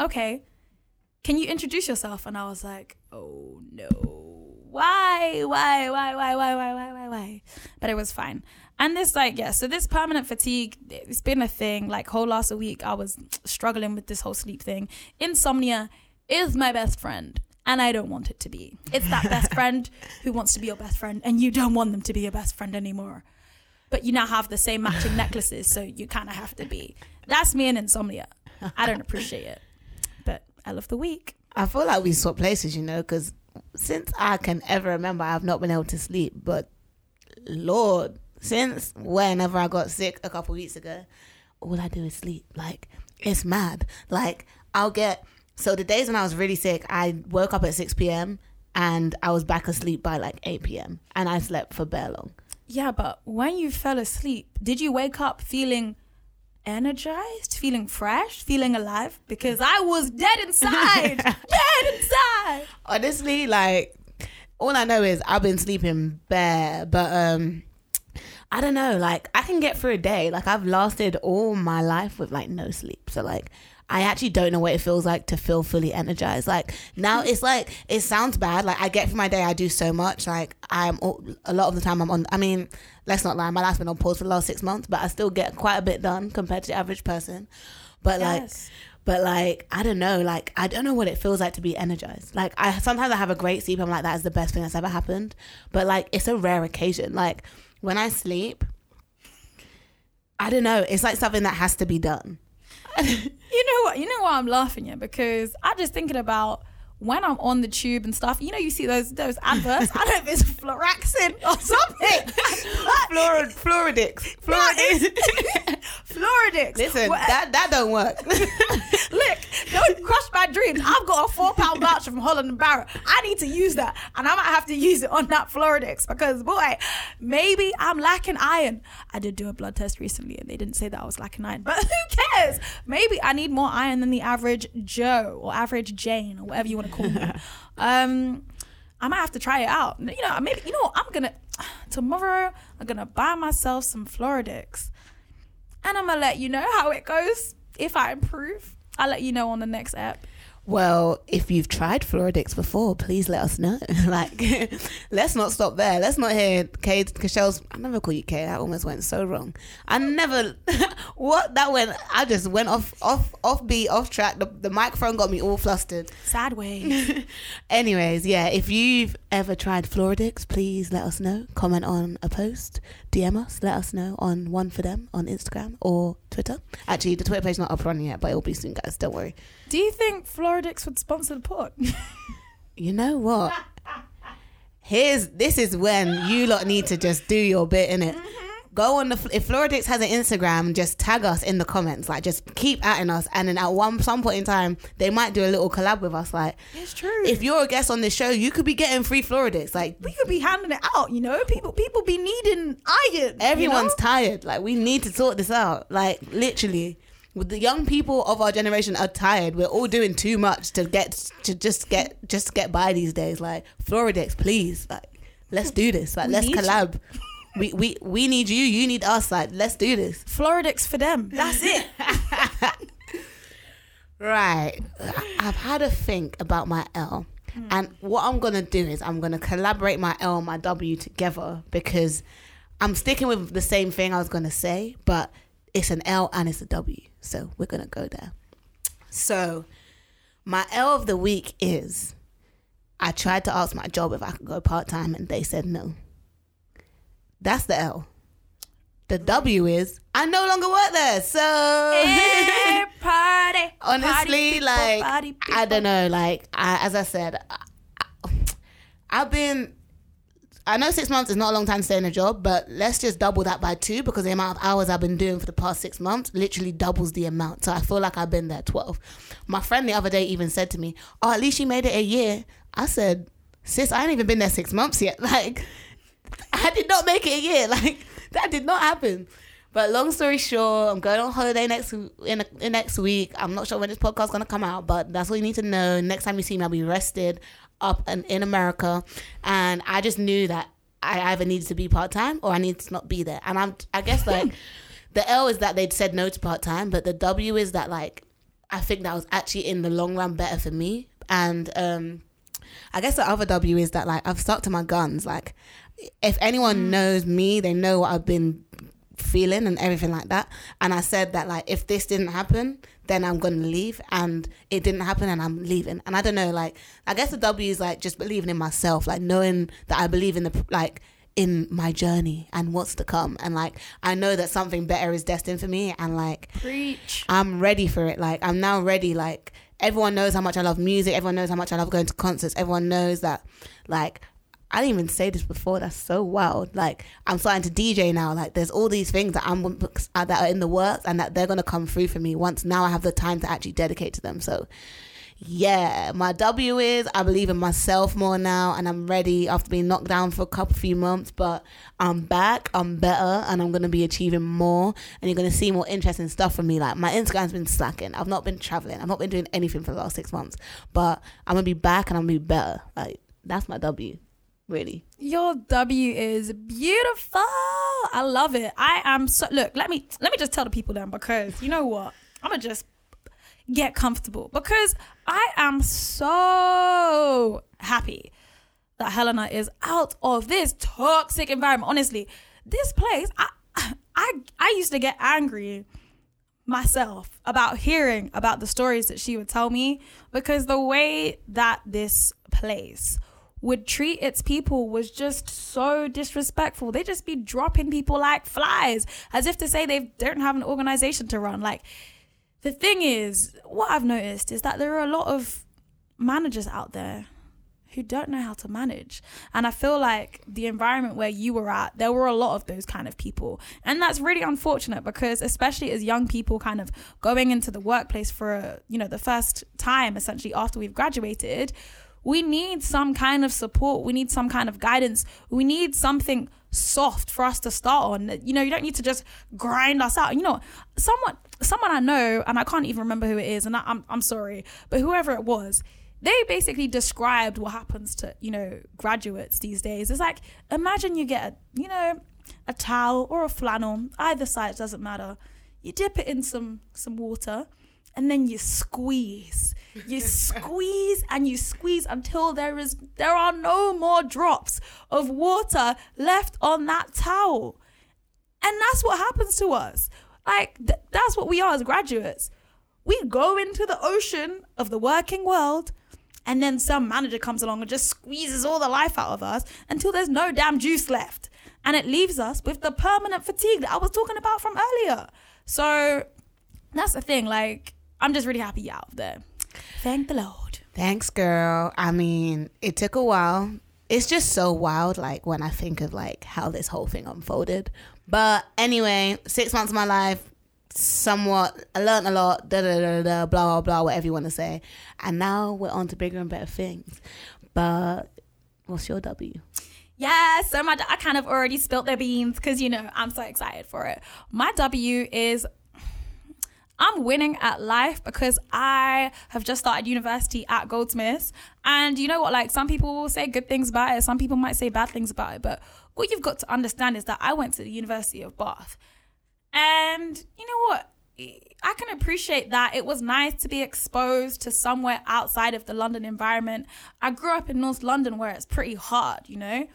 okay, can you introduce yourself? And I was like, oh no, why, why, why, why, why, why, why, why, why? But it was fine. And this, like, yeah, so this permanent fatigue, it's been a thing. Like, whole last week, I was struggling with this whole sleep thing. Insomnia is my best friend. And I don't want it to be. It's that best (laughs) friend who wants to be your best friend, and you don't want them to be your best friend anymore. But you now have the same matching necklaces, so you kind of have to be. That's me and insomnia. I don't appreciate it. But I love the week. I feel like we swap places, you know, because since I can ever remember, I've not been able to sleep. But Lord, since whenever I got sick a couple weeks ago, all I do is sleep. Like it's mad. Like I'll get so the days when I was really sick, I woke up at six p.m. and I was back asleep by like eight p.m. and I slept for bare long. Yeah, but when you fell asleep, did you wake up feeling energized, feeling fresh, feeling alive? Because I was dead inside. (laughs) dead inside. honestly, like all I know is I've been sleeping bare, but um I don't know, like I can get through a day. Like I've lasted all my life with like no sleep. So like I actually don't know what it feels like to feel fully energized. Like now, mm. it's like it sounds bad. Like I get through my day, I do so much. Like I'm a lot of the time I'm on. I mean, let's not lie, my life's been on pause for the last six months, but I still get quite a bit done compared to the average person. But like, but like I don't know. Like I don't know what it feels like to be energized. Like I sometimes I have a great sleep. I'm like that is the best thing that's ever happened. But like it's a rare occasion. Like when I sleep. I don't know. It's like something that has to be done. (laughs) You know what? You know why I'm laughing yeah? Because I'm just thinking about when I'm on the tube and stuff. You know, you see those those adverts. I don't know if it's Floraxin or oh, something. (laughs) Fluorid, Fluoridix. Fluoridix. (laughs) Floradix. Listen, that that don't work. (laughs) Look, don't crush my dreams. I've got a four pound voucher from Holland and Barrett. I need to use that, and I might have to use it on that Floradix because boy, maybe I'm lacking iron. I did do a blood test recently, and they didn't say that I was lacking iron, but who cares? Maybe I need more iron than the average Joe or average Jane or whatever you want to me. um, I might have to try it out. You know, maybe you know? I'm gonna (sighs) tomorrow. I'm gonna buy myself some Floradix and I'm gonna let you know how it goes. If I improve, I'll let you know on the next app. Well, if you've tried Floradix before, please let us know. (laughs) like, (laughs) let's not stop there. Let's not hear Kate Kashelle's. I never call you Kate. That almost went so wrong. I never. (laughs) what that went? I just went off, off, off beat, off track. The, the microphone got me all flustered. Sad way. Anyways, yeah, if you've ever tried Floradix, please let us know. Comment on a post, DM us, let us know on One for Them on Instagram or Twitter. Actually, the Twitter page is not up running yet, but it'll be soon, guys. Don't worry. Do you think Floradix would sponsor the pod? (laughs) You know what? (laughs) Here's this is when you lot need to just do your bit in it. Mm-hmm. Go on the if Floradix has an Instagram, just tag us in the comments. Like just keep atting us, and then at one some point in time, they might do a little collab with us. Like it's true. if you're a guest on this show, you could be getting free Floradix. Like we could be handing it out, you know, people people be needing iron. Everyone's you know? tired. Like we need to sort this out. Like literally, with the young people of our generation are tired. We're all doing too much to get to just get just get by these days. Like Floradix, please. Like let's do this. Like We let's collab. you. We, we we need you. You need us. Like let's do this. Floradix for them. That's it. (laughs) Right. I've had a think about my L. Hmm. And what I'm going to do is I'm going to collaborate my L and my W together because I'm sticking with the same thing I was going to say, but it's an L and it's a W. So we're going to go there. So my L of the week is I tried to ask my job if I could go part time and they said no. That's the L. The W is I no longer work there. So Eh, (laughs) party. honestly party people, like i don't know like I, as i said I, i've been i know six months is not a long time to stay in a job but let's just double that by two because the amount of hours i've been doing for the past six months literally doubles the amount so i feel like i've been there 12 my friend the other day even said to me oh at least you made it a year i said sis i ain't even been there six months yet (laughs) like I did not make it a year. (laughs) Like that did not happen. But long story short, I'm going on holiday next in, in next week. I'm not sure when this podcast is gonna come out, but that's all you need to know. Next time you see me, I'll be rested up and in America, and I just knew that I either needed to be part time or I needed to not be there. And I'm I guess like (laughs) the L is that they'd said no to part time, but the W is that like I think that was actually in the long run better for me. And um I guess the other W is that like I've stuck to my guns. Like if anyone mm. knows me, they know what I've been feeling and everything like that. And I said that like if this didn't happen, then I'm gonna leave. And it didn't happen, and I'm leaving. And I don't know, like I guess the W is like just believing in myself, like knowing that I believe in the like in my journey and what's to come. And like I know that something better is destined for me. And like Preach. I'm ready for it. Like I'm now ready. Like everyone knows how much I love music. Everyone knows how much I love going to concerts. Everyone knows that like I didn't even say this before. That's so wild. Like I'm starting to DJ now. Like there's all these things that I'm uh, that are in the works and that they're gonna come through for me once now I have the time to actually dedicate to them. So yeah, my W is I believe in myself more now and I'm ready after being knocked down for a couple few months, but I'm back, I'm better and I'm gonna be achieving more and you're gonna see more interesting stuff from me. Like my Instagram's been slacking. I've not been traveling. I've not been doing anything for the last six months. But I'm gonna be back and I'm gonna be better. Like that's my W. Really. Your W is beautiful. I love it. I am so look, let me let me just tell the people then because you know what? I'ma just get comfortable because I am so happy that Helena is out of this toxic environment. Honestly, this place, I, I, I used to get angry myself about hearing about the stories that she would tell me because the way that this place would treat its people was just so disrespectful. They just be dropping people like flies as if to say they don't have an organization to run. Like the thing is, what I've noticed is that there are a lot of managers out there who don't know how to manage. And I feel like the environment where you were at, there were a lot of those kind of people. And that's really unfortunate because especially as young people kind of going into the workplace for, you know, the first time essentially after we've graduated, we need some kind of support. We need some kind of guidance. We need something soft for us to start on. You know, you don't need to just grind us out. You know, someone someone I know, and I can't even remember who it is, and I, I'm I'm sorry, but whoever it was, they basically described what happens to you know graduates these days. It's like imagine you get a, you know a towel or a flannel, either side doesn't matter. You dip it in some some water, and then you squeeze. You (laughs) squeeze and you squeeze until there is there are no more drops of water left on that towel. And that's what happens to us. Like th- that's what we are as graduates. We go into the ocean of the working world and then some manager comes along and just squeezes all the life out of us until there's no damn juice left. And it leaves us with the permanent fatigue that I was talking about from earlier. So that's the thing. Like, I'm just really happy you're out there. Thank the Lord. Thanks, girl. I mean, it took a while. It's just so wild, like when I think of like how this whole thing unfolded. But anyway, six months of my life, somewhat I learned a lot, da da da da, blah blah blah, whatever you want to say. And now we're on to bigger and better things. But what's your W? Yeah, so my I kind of already spilt their beans because you know I'm so excited for it. My W is I'm winning at life because I have just started university at Goldsmiths. And you know what? Like, some people will say good things about it, some people might say bad things about it. But what you've got to understand is that I went to the University of Bath. And you know what? I can appreciate that. It was nice to be exposed to somewhere outside of the London environment. I grew up in North London where it's pretty hard, you know?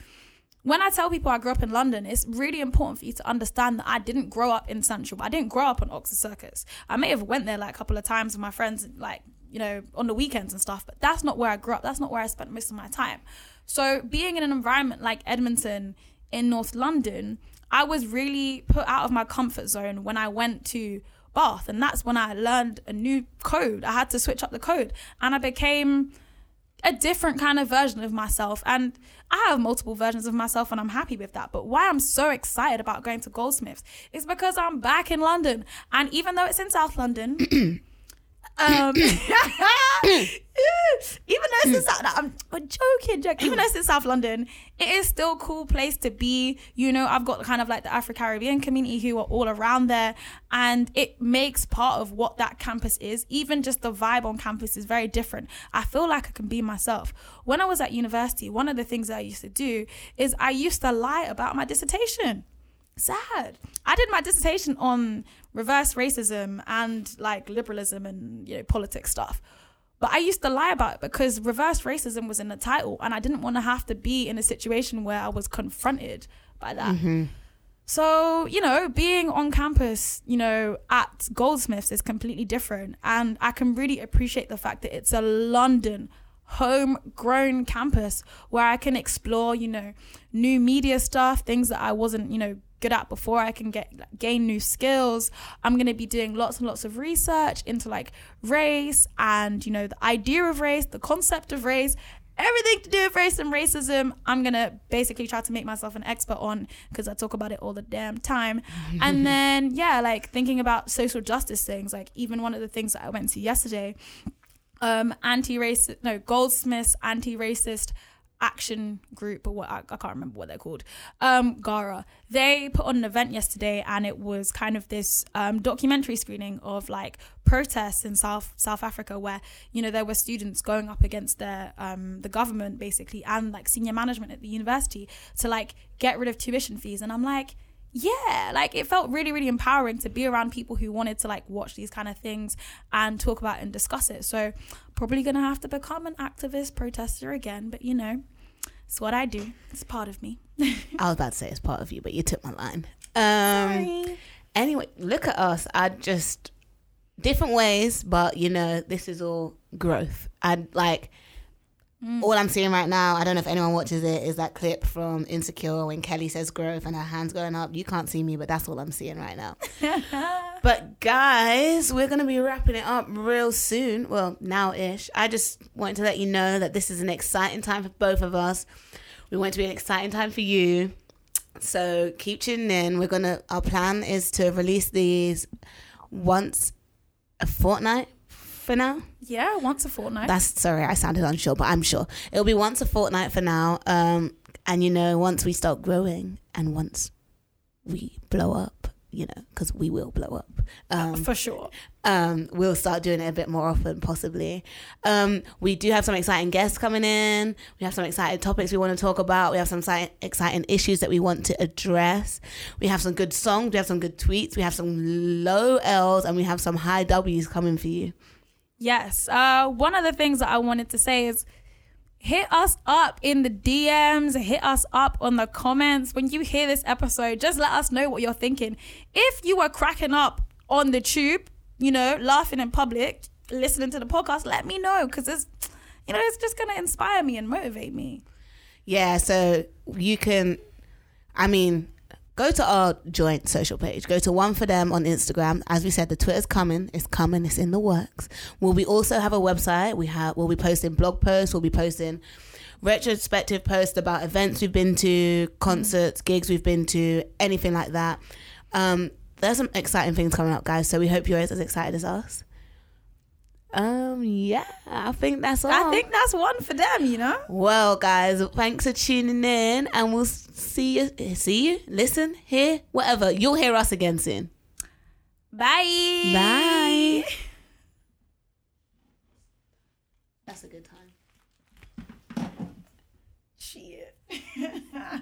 When I tell people I grew up in London, it's really important for you to understand that I didn't grow up in Central. I didn't grow up on Oxford Circus. I may have went there like a couple of times with my friends, like you know, on the weekends and stuff. But that's not where I grew up. That's not where I spent most of my time. So being in an environment like Edmonton in North London, I was really put out of my comfort zone when I went to Bath, and that's when I learned a new code. I had to switch up the code, and I became a different kind of version of myself. And I have multiple versions of myself and I'm happy with that. But why I'm so excited about going to Goldsmiths is because I'm back in London. And even though it's in South London, (clears throat) (clears throat) um, (coughs) (laughs) even though it's in South, I'm, I'm joking, joking. Even though it's in (coughs) South London, it is still a cool place to be. You know, I've got kind of like the Afro Caribbean community who are all around there, and it makes part of what that campus is. Even just the vibe on campus is very different. I feel like I can be myself. When I was at university, one of the things that I used to do is I used to lie about my dissertation sad. I did my dissertation on reverse racism and like liberalism and you know politics stuff. But I used to lie about it because reverse racism was in the title and I didn't want to have to be in a situation where I was confronted by that. Mm-hmm. So, you know, being on campus, you know, at Goldsmiths is completely different. And I can really appreciate the fact that it's a London homegrown campus where I can explore, you know, new media stuff, things that I wasn't, you know, good at before I can get gain new skills. I'm going to be doing lots and lots of research into like race and you know the idea of race, the concept of race, everything to do with race and racism. I'm going to basically try to make myself an expert on because I talk about it all the damn time. and (laughs) then yeah, like thinking about social justice things, like even one of the things that I went to yesterday um anti-racist no goldsmiths anti-racist action group or what I, I, can't remember what they're called. Um gara. They put on an event yesterday and it was kind of this um documentary screening of like protests in south south africa where you know there were students going up against their um the government basically and like senior management at the university to like get rid of tuition fees. And i'm like yeah, like it felt really, really empowering to be around people who wanted to like watch these kind of things and talk about and discuss it. So probably gonna have to become an activist protester again, but you know, it's what I do. It's part of me. (laughs) I was about to say it's part of you, but you took my line. Um, Sorry. Anyway, look at us. I just different ways, but you know, this is all growth. And like Mm. all I'm seeing right now, I don't know if anyone watches it, is that clip from Insecure when Kelly says growth and her hands going up. You can't see me, but that's all I'm seeing right now. (laughs) but guys, we're gonna be wrapping it up real soon. Well, now ish. I just wanted to let you know that this is an exciting time for both of us. We want it to be an exciting time for you. So keep tuning in. We're gonna our plan is to release these once a fortnight for now. Yeah, once a fortnight. That's sorry, I sounded unsure, but I'm sure it'll be once a fortnight for now. Um, and you know, once we start growing and once we blow up, you know, because we will blow up. Um, for sure. um, we'll start doing it a bit more often, possibly. Um, we do have some exciting guests coming in. We have some exciting topics we want to talk about. We have some exci- exciting issues that we want to address. We have some good songs. We have some good tweets. We have some low L's and we have some high W's coming for you. Yes. Uh, one of the things that I wanted to say is hit us up in the DMs, hit us up on the comments. When you hear this episode, just let us know what you're thinking. If you were cracking up on the tube, you know, laughing in public, listening to the podcast, let me know because it's, you know, it's just going to inspire me and motivate me. Yeah, so you can, I mean, go to our joint social page. Go to One for Them on Instagram. As we said, the Twitter's coming. It's coming. It's in the works. Will we also have a website? We have. We'll be posting blog posts. We'll be posting retrospective posts about events we've been to, concerts, gigs we've been to, anything like that. Um, there's some exciting things coming up, guys. So we hope you're as excited as us. Um, yeah, I think that's all. I think that's one for them, you know? Well, guys, thanks for tuning in, and we'll see you, see you, listen, hear, whatever. You'll hear us again soon. Bye. Bye. That's a good time. Shit. (laughs)